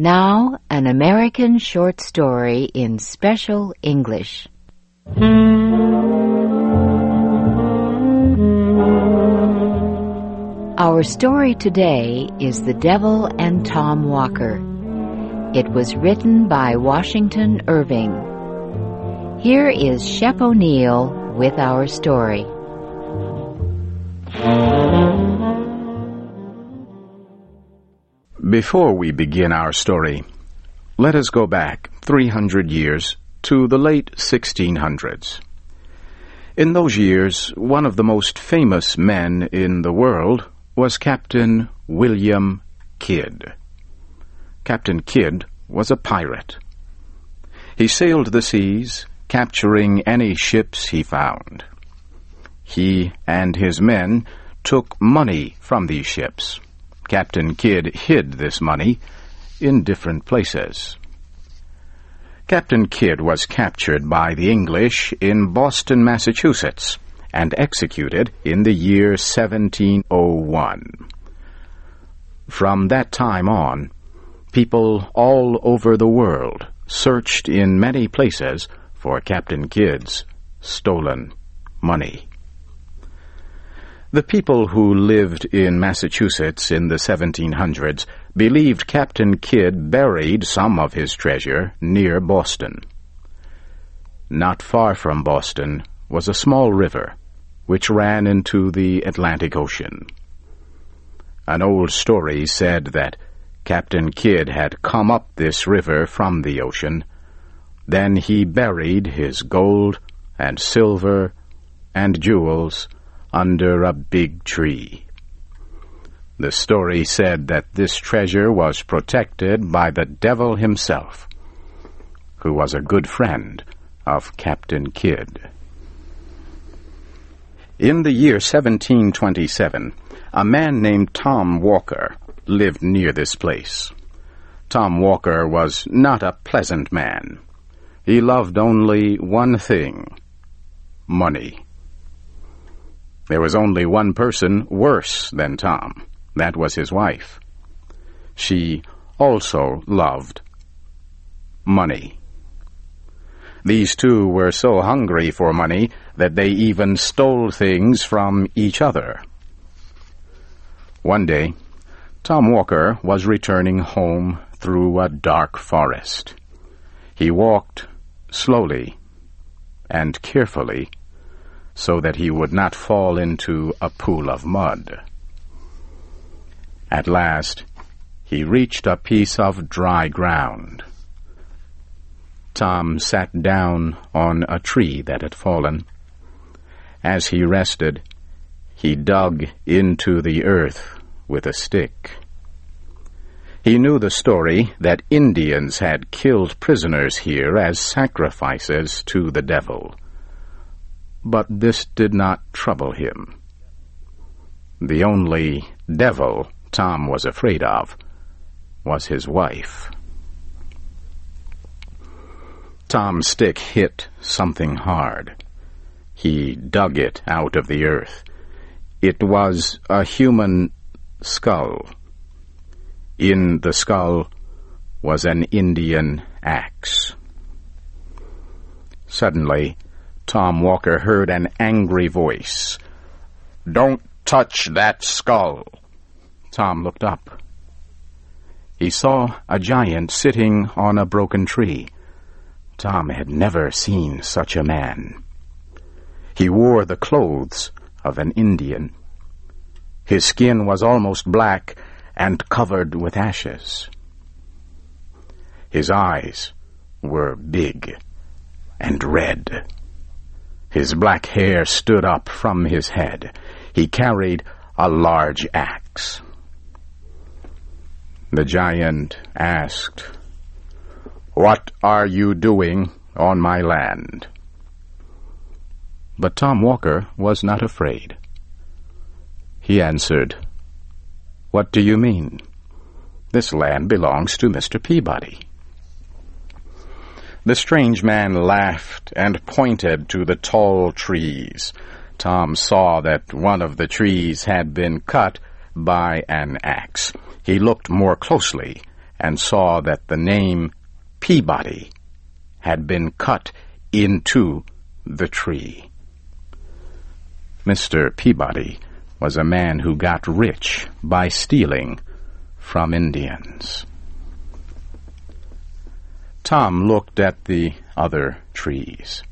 Now, an American short story in special English. Our story today is The Devil and Tom Walker. It was written by Washington Irving. Here is Shep O'Neill with our story. Before we begin our story, let us go back 300 years to the late 1600s. In those years, one of the most famous men in the world was Captain William Kidd. Captain Kidd was a pirate. He sailed the seas, capturing any ships he found. He and his men took money from these ships. Captain Kidd hid this money in different places. Captain Kidd was captured by the English in Boston, Massachusetts, and executed in the year 1701. From that time on, people all over the world searched in many places for Captain Kidd's stolen money. The people who lived in Massachusetts in the 1700s believed Captain Kidd buried some of his treasure near Boston. Not far from Boston was a small river which ran into the Atlantic Ocean. An old story said that Captain Kidd had come up this river from the ocean. Then he buried his gold and silver and jewels under a big tree. The story said that this treasure was protected by the devil himself, who was a good friend of Captain Kidd. In the year 1727, a man named Tom Walker lived near this place. Tom Walker was not a pleasant man. He loved only one thing money. There was only one person worse than Tom. That was his wife. She also loved money. These two were so hungry for money that they even stole things from each other. One day, Tom Walker was returning home through a dark forest. He walked slowly and carefully so that he would not fall into a pool of mud. At last, he reached a piece of dry ground. Tom sat down on a tree that had fallen. As he rested, he dug into the earth with a stick. He knew the story that Indians had killed prisoners here as sacrifices to the devil. But this did not trouble him. The only devil Tom was afraid of was his wife. Tom's stick hit something hard. He dug it out of the earth. It was a human skull. In the skull was an Indian axe. Suddenly, Tom Walker heard an angry voice. Don't touch that skull. Tom looked up. He saw a giant sitting on a broken tree. Tom had never seen such a man. He wore the clothes of an Indian. His skin was almost black and covered with ashes. His eyes were big and red. His black hair stood up from his head. He carried a large axe. The giant asked, what are you doing on my land? But Tom Walker was not afraid. He answered, What do you mean? This land belongs to Mr. Peabody. The strange man laughed and pointed to the tall trees. Tom saw that one of the trees had been cut by an axe. He looked more closely and saw that the name Peabody had been cut into the tree. Mr. Peabody was a man who got rich by stealing from Indians. Tom looked at the other trees.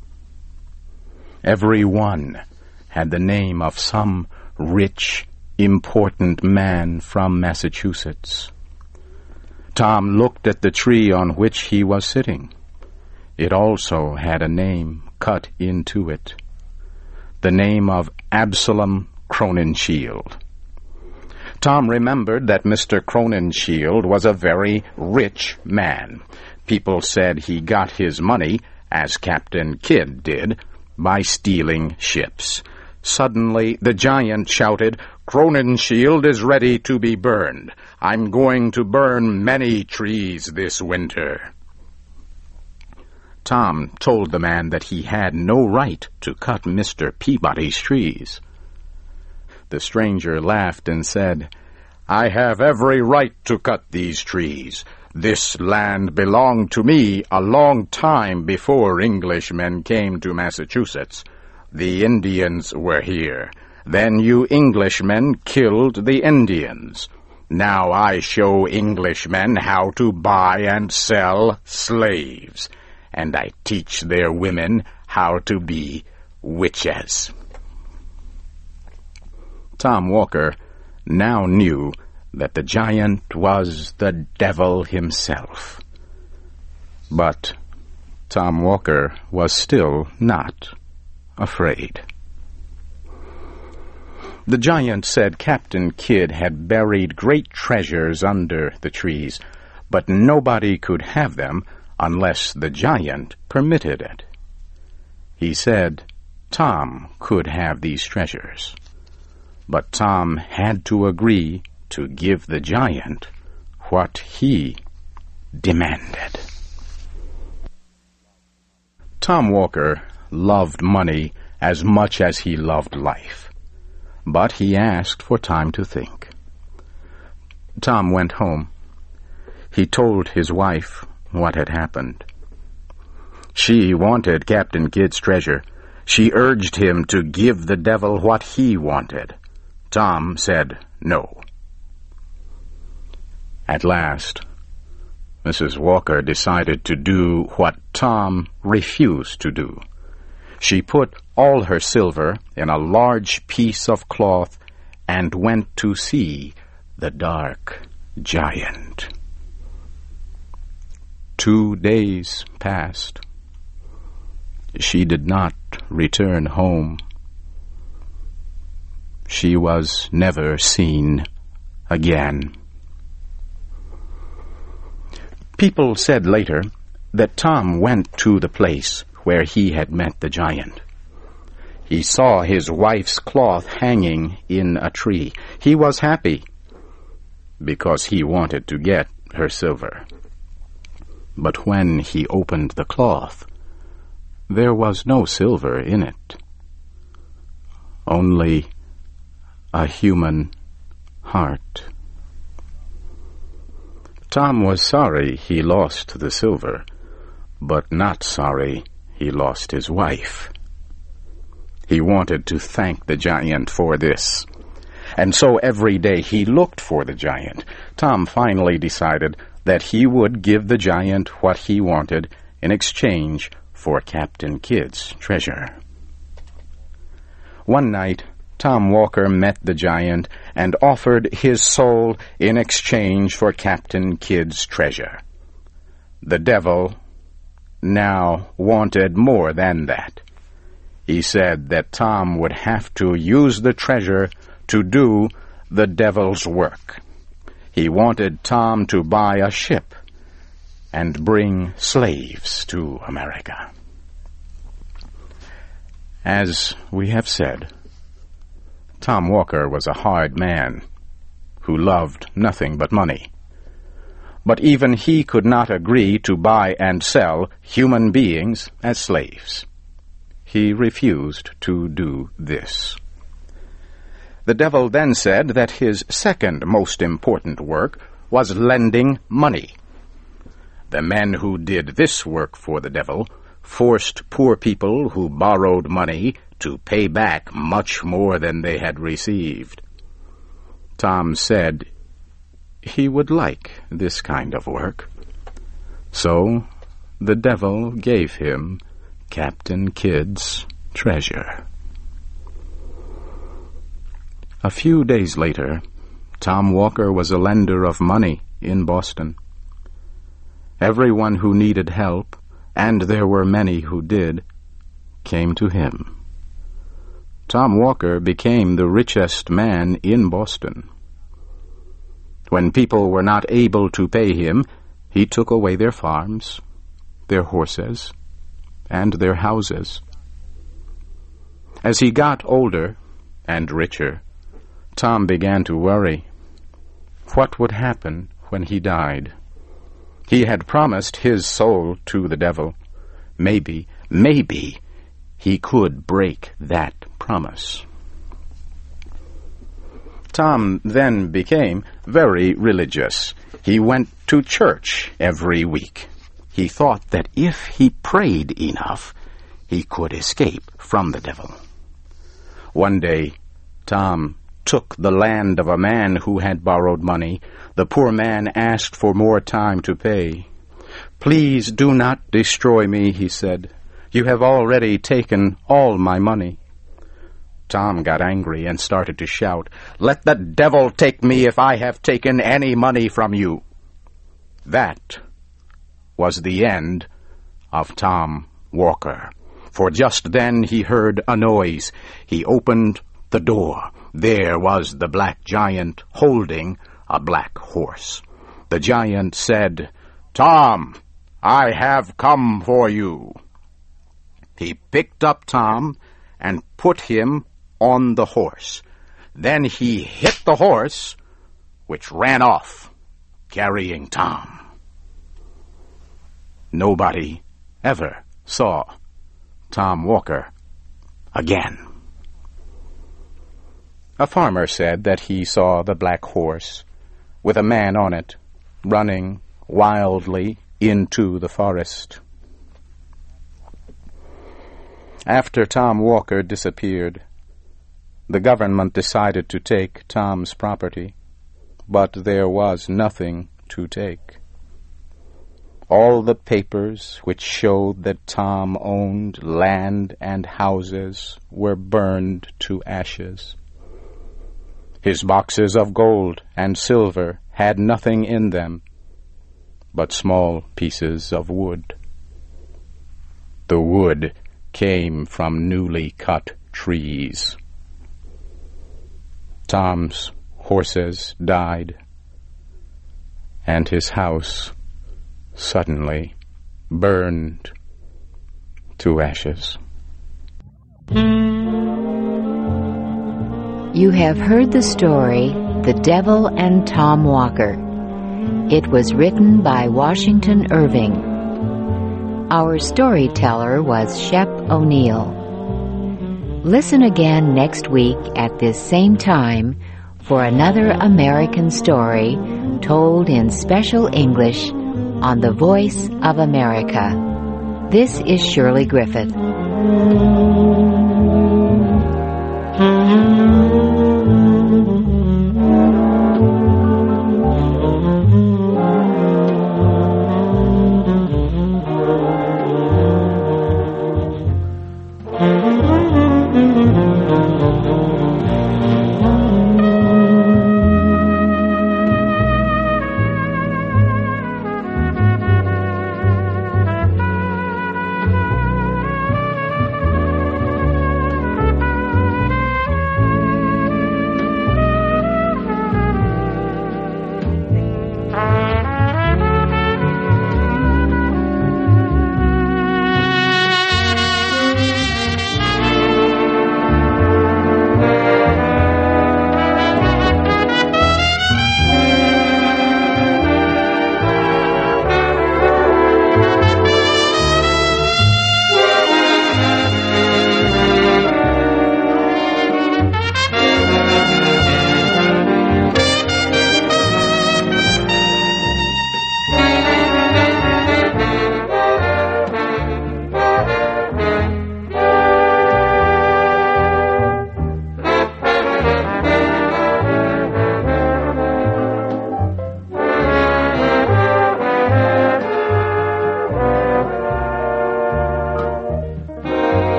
Every one had the name of some rich, important man from Massachusetts. Tom looked at the tree on which he was sitting. It also had a name cut into it. The name of Absalom Crowninshield. Tom remembered that Mr. Crowninshield was a very rich man. People said he got his money, as Captain Kidd did, by stealing ships. Suddenly the giant shouted, Crowninshield is ready to be burned. I'm going to burn many trees this winter. Tom told the man that he had no right to cut Mr. Peabody's trees. The stranger laughed and said, I have every right to cut these trees. This land belonged to me a long time before Englishmen came to Massachusetts. The Indians were here. Then you Englishmen killed the Indians. Now I show Englishmen how to buy and sell slaves, and I teach their women how to be witches. Tom Walker now knew that the giant was the devil himself. But Tom Walker was still not afraid. The giant said Captain Kidd had buried great treasures under the trees, but nobody could have them unless the giant permitted it. He said Tom could have these treasures but Tom had to agree to give the giant what he demanded. Tom Walker loved money as much as he loved life, but he asked for time to think. Tom went home. He told his wife what had happened. She wanted Captain Kidd's treasure. She urged him to give the devil what he wanted. Tom said no. At last, Mrs. Walker decided to do what Tom refused to do. She put all her silver in a large piece of cloth and went to see the dark giant. Two days passed. She did not return home she was never seen again. People said later that Tom went to the place where he had met the giant. He saw his wife's cloth hanging in a tree. He was happy because he wanted to get her silver. But when he opened the cloth, there was no silver in it. Only a human heart. Tom was sorry he lost the silver, but not sorry he lost his wife. He wanted to thank the giant for this. And so every day he looked for the giant. Tom finally decided that he would give the giant what he wanted in exchange for Captain Kidd's treasure. One night, Tom Walker met the giant and offered his soul in exchange for Captain Kidd's treasure. The devil now wanted more than that. He said that Tom would have to use the treasure to do the devil's work. He wanted Tom to buy a ship and bring slaves to America. As we have said, Tom Walker was a hard man who loved nothing but money. But even he could not agree to buy and sell human beings as slaves. He refused to do this. The devil then said that his second most important work was lending money. The men who did this work for the devil forced poor people who borrowed money to pay back much more than they had received. Tom said he would like this kind of work. So the devil gave him Captain Kidd's treasure. A few days later, Tom Walker was a lender of money in Boston. Everyone who needed help, and there were many who did, came to him. Tom Walker became the richest man in Boston. When people were not able to pay him, he took away their farms, their horses, and their houses. As he got older and richer, Tom began to worry. What would happen when he died? He had promised his soul to the devil. Maybe, maybe, he could break that promise. Tom then became very religious. He went to church every week. He thought that if he prayed enough, he could escape from the devil. One day, Tom took the land of a man who had borrowed money. The poor man asked for more time to pay. Please do not destroy me, he said. You have already taken all my money. Tom got angry and started to shout, Let the devil take me if I have taken any money from you. That was the end of Tom Walker. For just then he heard a noise. He opened the door. There was the black giant holding a black horse. The giant said, Tom, I have come for you. He picked up Tom and put him on the horse. Then he hit the horse, which ran off, carrying Tom. Nobody ever saw Tom Walker again. A farmer said that he saw the black horse, with a man on it, running wildly into the forest. After Tom Walker disappeared, the government decided to take Tom's property, but there was nothing to take. All the papers which showed that Tom owned land and houses were burned to ashes. His boxes of gold and silver had nothing in them but small pieces of wood. The wood came from newly cut trees. Tom's horses died, and his house suddenly burned to ashes. You have heard the story The Devil and Tom Walker. It was written by Washington Irving. Our storyteller was Shep O'Neill. Listen again next week at this same time for another American story told in special English on the Voice of America. This is Shirley Griffith.